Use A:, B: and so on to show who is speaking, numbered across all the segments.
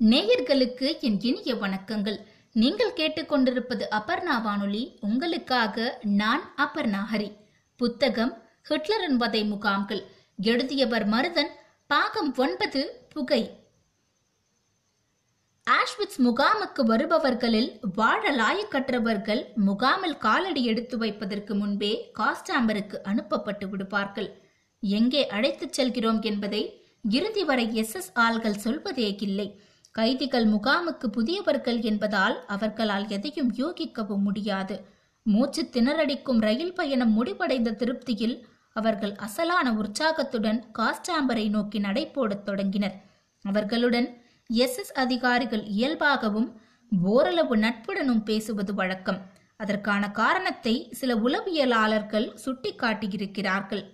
A: நேயர்களுக்கு என் இனிய வணக்கங்கள். நீங்கள் கேட்டுக்கொண்டிருப்பது அபர்ணா வானொலி. உங்களுக்காக நான் அபர்ணா ஹரி. புத்தகம் ஹிட்லரின் வதை முகாம்கள். எழுதியவர் மருதன் பாகம் ஒன்பது புகை. ஆஷ்விட்ஸ் முகாமுக்கு வருபவர்களில் வாழ லாயக்கற்றவர்கள் முகாமில் காலடி எடுத்து வைப்பதற்கு முன்பே காஸ்டாம்பருக்கு அனுப்பப்பட்டு விடுவார்கள். எங்கே அழைத்துச் செல்கிறோம் என்பதை இறுதி வரை எஸ் எஸ் ஆள்கள் சொல்வதே இல்லை கைதிகள் முகாமுக்கு புதியவர்கள் என்பதால் அவர்களால் எதையும் யூகிக்கவும் முடியாது. மூச்சு திணறடிக்கும் ரயில் பயணம் முடிவடைந்த திருப்தியில் அவர்கள் அசலான உற்சாகத்துடன் காஸ்டாம்பரை நோக்கி நடைபோடத் தொடங்கினர். அவர்களுடன் எஸ். எஸ். அதிகாரிகள் இயல்பாகவும் ஓரளவு நட்புடனும் பேசுவது வழக்கம். அதற்கான காரணத்தை சில உளவியலாளர்கள் சுட்டிக்காட்டியிருக்கிறார்கள்.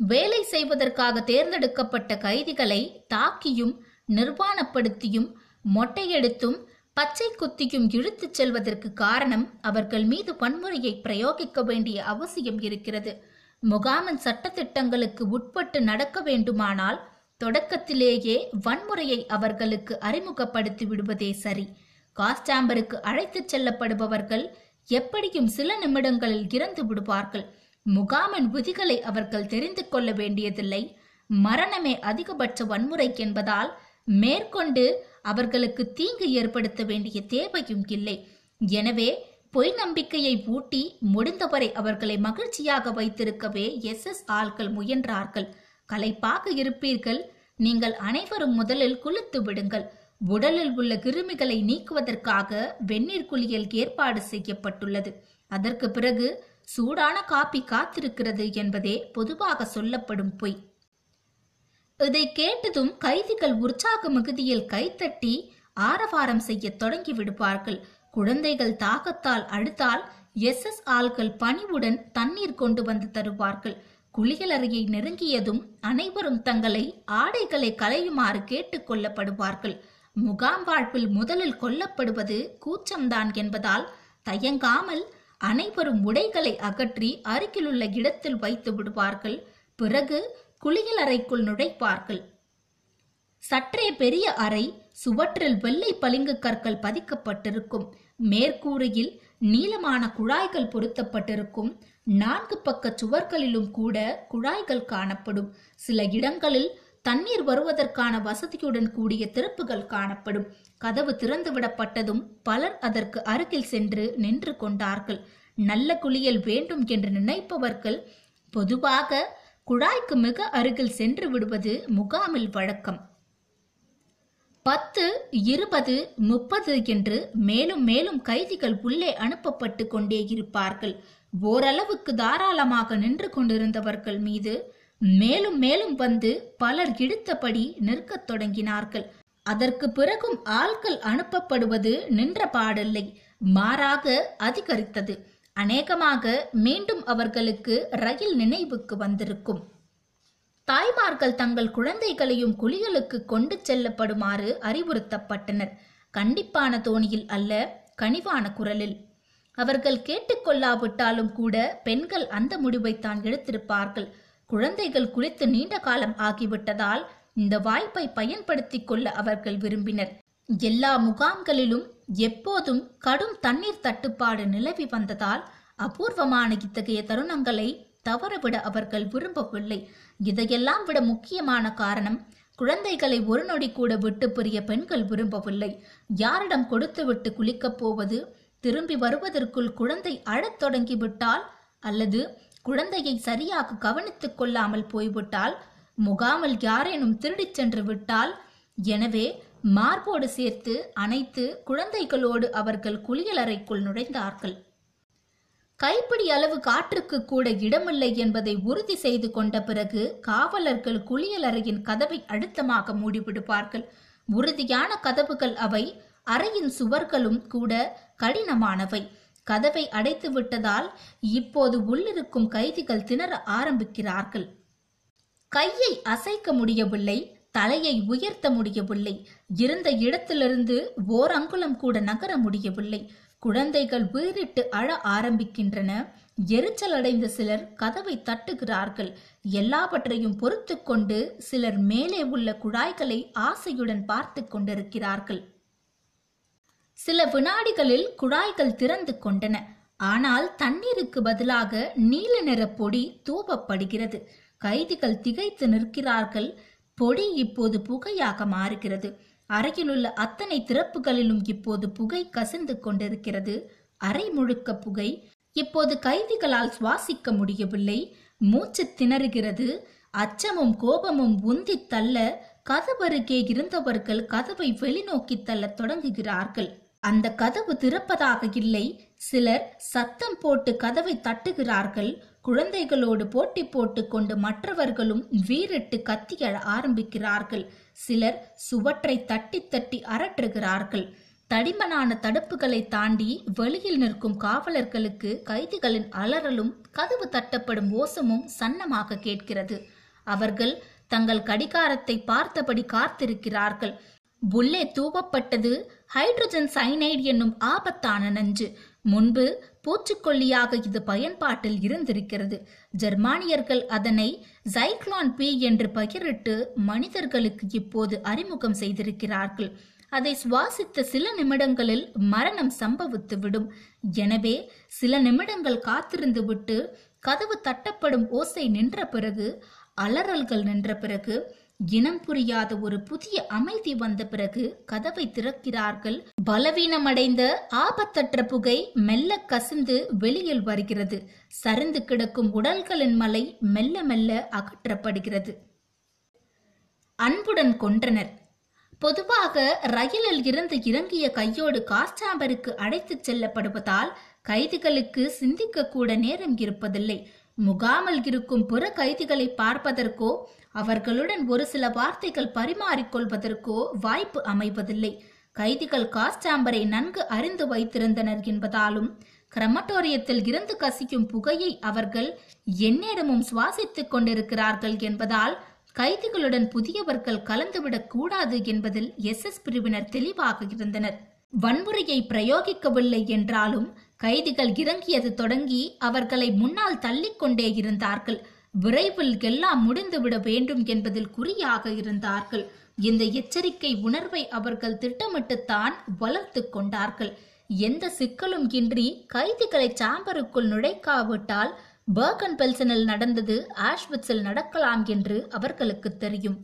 A: வேலை செய்வதற்காக தேர்ந்தெடுக்கப்பட்ட கைதிகளை தாக்கியும் நிர்வாணப்படுத்தியும் மொட்டையெடுத்தும் பச்சை குத்தியும் இழுத்துச் செல்வதற்கு காரணம் அவர்கள் மீது வன்முறையை பிரயோகிக்க வேண்டிய அவசியம் இருக்கிறது. முகாமின் சட்டத்திட்டங்களுக்கு உட்பட்டு நடக்க வேண்டுமானால் தொடக்கத்திலேயே வன்முறையை அவர்களுக்கு அறிமுகப்படுத்தி விடுவதே சரி. காஸ்டாம்பருக்கு அழைத்துச் செல்லப்படுபவர்கள் எப்படியும் சில நிமிடங்களில் இறந்து விடுவார்கள். முகாமின் விதிகளை அவர்கள் தெரிந்து கொள்ள வேண்டியதில்லை. மரணமே அதிகபட்ச வன்முறை என்பதால் மேற்கொண்டு அவர்களுக்கு தீங்கு ஏற்படுத்த வேண்டிய தேவையும் இல்லை. எனவே பொய் நம்பிக்கையை ஊட்டி முடிந்தவரை அவர்களை மகிழ்ச்சியாக வைத்திருக்கவே எஸ் எஸ் ஆள்கள் முயன்றார்கள். களைப்பாக இருப்பீர்கள். நீங்கள் அனைவரும் முதலில் குளித்து விடுங்கள். உடலில் உள்ள கிருமிகளை நீக்குவதற்காக வெந்நீர் குளியல் ஏற்பாடு செய்யப்பட்டுள்ளது. அதற்கு பிறகு சூடான காப்பி காத்திருக்கிறது என்பதே பொதுவாக சொல்லப்படும் பொய். இதை கேட்டதும் கைதிகள் உற்சாக மிகுதியில் கைத்தட்டி ஆரவாரம் செய்ய தொடங்கி விடுவார்கள். குழந்தைகள் தாகத்தால் அழுத்தால் எஸ் எஸ் ஆள்கள் பணிவுடன் தண்ணீர் கொண்டு வந்து தருவார்கள். குளியலறையை நெருங்கியதும் அனைவரும் தங்களை ஆடைகளை களையுமாறு கேட்டுக் கொள்ளப்படுவார்கள். முகாம் வாழ்வில் முதலில் கொல்லப்படுவது கூச்சம்தான் என்பதால் தயங்காமல் அனைவரும் உடைகளை அகற்றி அருகிலுள்ள இடத்தில் வைத்து விடுவார்கள். பிறகு குளியல் அறைக்குள் நுழைப்பார்கள். சற்றே பெரிய அறை சுவற்றில் வெள்ளை பளிங்கு கற்கள் பதிக்கப்பட்டிருக்கும். மேற்கூரையில் நீளமான குழாய்கள் பொருத்தப்பட்டிருக்கும். நான்கு பக்க சுவர்களிலும் கூட குழாய்கள் காணப்படும். சில இடங்களில் தண்ணீர் வருவதற்கான வசதியுடன் கூடிய திறப்புகள் காணப்படும். கதவு திறந்துவிடப்பட்டதும் பலர் அதற்கு அருகில் சென்று நின்று கொண்டார்கள். நல்ல குளியல் வேண்டும் என்று நினைப்பவர்கள் பொதுவாக குழாய்க்கு மிக அருகில் சென்று விடுவது முகாமில் வழக்கம். பத்து இருபது முப்பது என்று மேலும் மேலும் கைதிகள் உள்ளே அனுப்பப்பட்டு கொண்டே இருப்பார்கள். ஓரளவுக்கு தாராளமாக நின்று கொண்டிருந்தவர்கள் மீது மேலும் மேலும் வந்து பலர் இழுத்தபடி நிற்கத் தொடங்கினார்கள். அதற்கு பிறகும் ஆட்கள் அனுப்பப்படுவது நின்ற பாடில்லை. மாறாக அதிகரித்தது. அநேகமாக மீண்டும் அவர்களுக்கு ரயில் நினைவுக்கு வந்திருக்கும். தாய்மார்கள் தங்கள் குழந்தைகளையும் குளியலுக்கு கொண்டு செல்லப்படுமாறு அறிவுறுத்தப்பட்டனர். கண்டிப்பான தோணியில் அல்ல கனிவான குரலில். அவர்கள் கேட்டுக்கொள்ளாவிட்டாலும் கூட பெண்கள் அந்த முடிவைத்தான் எடுத்திருப்பார்கள். குழந்தைகள் குளித்து நீண்ட காலம் ஆகிவிட்டதால் இந்த வாய்ப்பை பயன்படுத்திக் கொள்ள அவர்கள் விரும்பினர். எல்லா முகாம்களிலும் எப்போதும் கடும் தண்ணீர் தட்டுப்பாடு நிலவி வந்ததால் அபூர்வமான இத்தகைய தருணங்களை தவறவிட அவர்கள் விரும்பவில்லை. இதையெல்லாம் விட முக்கியமான காரணம் குழந்தைகளை ஒரு நொடி கூட விட்டு பிரிய பெண்கள் விரும்பவில்லை. யாரிடம் கொடுத்துவிட்டு குளிக்கப் போவது திரும்பி வருவதற்குள் குழந்தை அழத் தொடங்கிவிட்டால் அல்லது குழந்தையை சரியாக கவனித்துக் கொள்ளாமல் போய்விட்டால் முகாமில் யாரேனும் திருடிச் சென்று விட்டால் எனவே மார்போடு சேர்த்து அனைத்து குழந்தைகளோடு அவர்கள் குளியலறைக்குள் நுழைந்தார்கள். கைப்பிடி அளவு காற்றுக்கு கூட இடமில்லை என்பதை உறுதி செய்து கொண்ட பிறகு காவலர்கள் குளியலறையின் கதவை அழுத்தமாக மூடிவிடுவார்கள். உறுதியான கதவுகள் அவை அறையின் சுவர்களும் கூட கடினமானவை. கதவை அடைத்து விட்டதால் இப்போது உள்ளிருக்கும் கைதிகள் திணற ஆரம்பிக்கிறார்கள். கையை அசைக்க முடியவில்லை. தலையை உயர்த்த முடியவில்லை. இருந்த இடத்திலிருந்து ஓர் அங்குலம் கூட நகர முடியவில்லை. குழந்தைகள் வீறிட்டு அழ ஆரம்பிக்கின்றன. எரிச்சல் அடைந்த சிலர் கதவை தட்டுகிறார்கள். எல்லாவற்றையும் பொறுத்து கொண்டு சிலர் மேலே உள்ள குழாய்களை ஆசையுடன் பார்த்து கொண்டிருக்கிறார்கள். சில வினாடிகளில் குழாய்கள் திறந்து கொண்டன. ஆனால் தண்ணீருக்கு பதிலாக நீல நிற பொடி தூவப்படுகிறது. கைதிகள் திகைத்து நிற்கிறார்கள். பொடி இப்போது புகையாக மாறுகிறது. அறையிலுள்ள அத்தனை திறப்புகளிலும் இப்போது புகை கசிந்து கொண்டிருக்கிறது. அறை முழுக்க புகை இப்போது கைதிகளால் சுவாசிக்க முடியவில்லை. மூச்சு திணறுகிறது. அச்சமும் கோபமும் உந்தி தள்ள கதவருகே இருந்தவர்கள் கதவை வெளிநோக்கி தள்ள தொடங்குகிறார்கள். அந்த கதவு திறப்பதாக இல்லை. சிலர் சத்தம் போட்டு கதவை தட்டுகிறார்கள். குழந்தைகளோடு போட்டி போட்டுக்கொண்டு மற்றவர்களும் வீரிட்டு கத்தியழ ஆரம்பிக்கிறார்கள். சிலர் சுவற்றை தட்டி தட்டி அரற்றுகிறார்கள் தடிமனான தடுப்புகளை தாண்டி வெளியில் நிற்கும் காவலர்களுக்கு கைதிகளின் அலறலும் கதவு தட்டப்படும் ஓசமும் சன்னமாக கேட்கிறது. அவர்கள் தங்கள் கடிகாரத்தை பார்த்தபடி காத்திருக்கிறார்கள். உள்ளே தூவப்பட்டது ஹைட்ரஜன் சைனைடு என்னும் ஆபத்தான நஞ்சு. முன்பு பூச்சிக்கொல்லியாக இது பயன்பாட்டில் இருந்திருக்கிறது. ஜெர்மானியர்கள் அதனை சைக்லான் பி என்று பகிரிட்டு மனிதர்களுக்கு இப்போது அறிமுகம் செய்திருக்கிறார்கள். அதை சுவாசித்த சில நிமிடங்களில் மரணம் சம்பவித்துவிடும். எனவே சில நிமிடங்கள் காத்திருந்து விட்டு கதவு தட்டப்படும் ஓசை நின்ற பிறகு அலறல்கள் நின்ற பிறகு இனம் புரியாத ஒரு புதிய அமைதி வந்த பிறகு கதவை திறக்கிறார்கள். பலவீனமடைந்த ஆபத்தற்ற புகை மெல்ல கசிந்து வெளியில் வருகிறது. சரிந்து கிடக்கும் உடல்களின் மலை மெல்ல மெல்ல அகற்றப்படுகிறது. அன்புடன் கொன்றனர். பொதுவாக ரயிலில் இருந்து இறங்கிய கையோடு காஸ்டாம்பருக்கு அழைத்துச் செல்லப்படுவதால் கைதிகளுக்கு சிந்திக்க கூட நேரம் இருப்பதில்லை. முகாமில் இருக்கும் புற கைதிகளை பார்ப்பதற்கோ அவர்களுடன் ஒரு சில வார்த்தைகள் பரிமாறிக்கொள்வதற்கோ வாய்ப்பு அமைவதில்லை. கைதிகள் காஸ்டாம்பரை நன்கு அறிந்து வைத்திருந்தனர் என்பதாலும் கிரமட்டோரியத்தில் இருந்து கசிக்கும் புகையை அவர்கள் எந்நேரமும் சுவாசித்துக் கொண்டிருக்கிறார்கள் என்பதால் கைதிகளுடன் புதியவர்கள் கலந்துவிடக் கூடாது என்பதில் எஸ். எஸ். பிரிவினர் தெளிவாக இருந்தனர். வன்முறையை பிரயோகிக்கவில்லை என்றாலும் கைதிகள் இறங்கியது தொடங்கி அவர்களை முன்னால் தள்ளிக்கொண்டே இருந்தார்கள். விரைவில் எல்லாம் முடிந்துவிட வேண்டும் என்பதில் குறியாக இருந்தார்கள். இந்த எச்சரிக்கை உணர்வை அவர்கள் திட்டமிட்டுத்தான் வளர்த்து கொண்டார்கள். எந்த சிக்கலும் இன்றி கைதிகளை சாம்பருக்குள் நுழைக்காவிட்டால் பர்கன் பெல்சனில் நடந்தது ஆஷ்விட்ஸில் நடக்கலாம் என்று அவர்களுக்கு தெரியும்.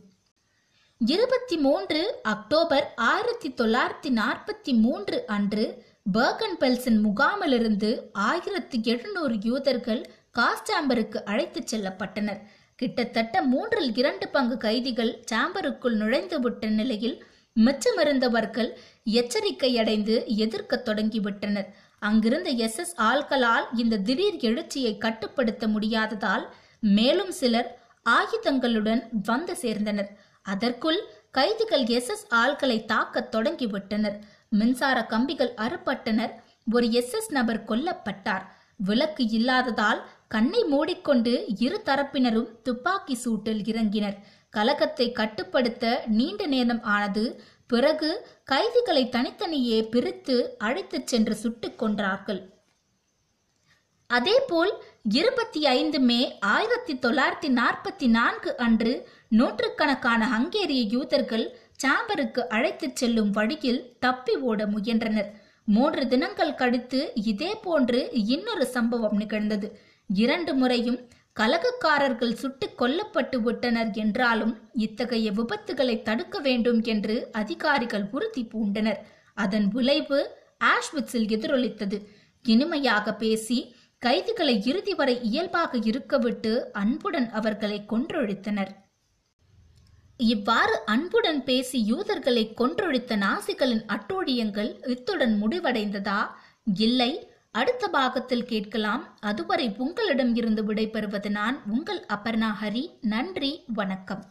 A: இருபத்தி மூன்று அக்டோபர் ஆயிரத்தி தொள்ளாயிரத்தி நாற்பத்தி மூன்று அன்று பர்கன் பெல்சன் முகாமிலிருந்து ஆயிரத்தி எழுநூறு யூதர்கள் காஸ்டாம்பருக்கு அழைத்துச் செல்லப்பட்டனர். கிட்டத்தட்ட மூன்றில் இரண்டு பங்கு கைதிகள் சாம்பருக்குள் நுழைந்துவிட்ட நிலையில் மிச்சமிருந்தவர்கள் எச்சரிக்கை அடைந்து எதிர்க்கத் தொடங்கிவிட்டனர். அங்கிருந்த எஸ். எஸ். ஆள்களால் இந்த திடீர் எழுச்சியை கட்டுப்படுத்த முடியாததால் மேலும் சிலர் ஆயுதங்களுடன் வந்து சேர்ந்தனர். அதற்குள் கைதிகள் எஸ். எஸ். ஆள்களை தாக்க தொடங்கிவிட்டனர். மின்சார கம்பிகள் அறுபட்டனர். ஒரு எஸ். எஸ். நபர் கொல்லப்பட்டார். விளக்கு இல்லாததால் கண்ணை மூடிக்கொண்டு இரு தரப்பினரும் துப்பாக்கி சூட்டில் இறங்கினர். கலகத்தை கட்டுப்படுத்த நீண்ட நேரம் ஆனது பிறகு கைதிகளை தனித்தனியே பிரித்து அழைத்துச் சென்று சுட்டுக் கொன்றார்கள். அதேபோல் இருபத்தி ஐந்து மே ஆயிரத்தி தொள்ளாயிரத்தி நாற்பத்தி நான்கு அன்று நூற்றுக்கணக்கான ஹங்கேரிய யூதர்கள் சாம்பருக்கு அழைத்துச் செல்லும் வழியில் தப்பி ஓட முயன்றனர். மூன்று தினங்கள் கழித்து இதே போன்று இன்னொரு சம்பவம் நிகழ்ந்தது. இரண்டு முறையும் கலகக்காரர்கள் சுட்டுக் கொல்லப்பட்டு விட்டனர் என்றாலும் இத்தகைய விபத்துகளை தடுக்க வேண்டும் என்று அதிகாரிகள் உறுதி பூண்டனர். அதன் விளைவு ஆஷ்விட்ஸில் எதிரொலித்தது. இனிமையாக பேசி கைதிகளை இறுதி வரை இயல்பாக இருக்கவிட்டு அன்புடன் அவர்களை கொன்றொழித்தனர். இவ்வாறு அன்புடன் பேசி யூதர்களை கொன்றொழித்த நாசிகளின் அட்டூழியங்கள் இத்துடன் முடிவடைந்ததா? இல்லை. அடுத்த பாகத்தில் கேட்கலாம். அதுவரை உங்களிடம் இருந்து விடைபெறுவது நான் உங்கள் அபர்ணா ஹரி. நன்றி. வணக்கம்.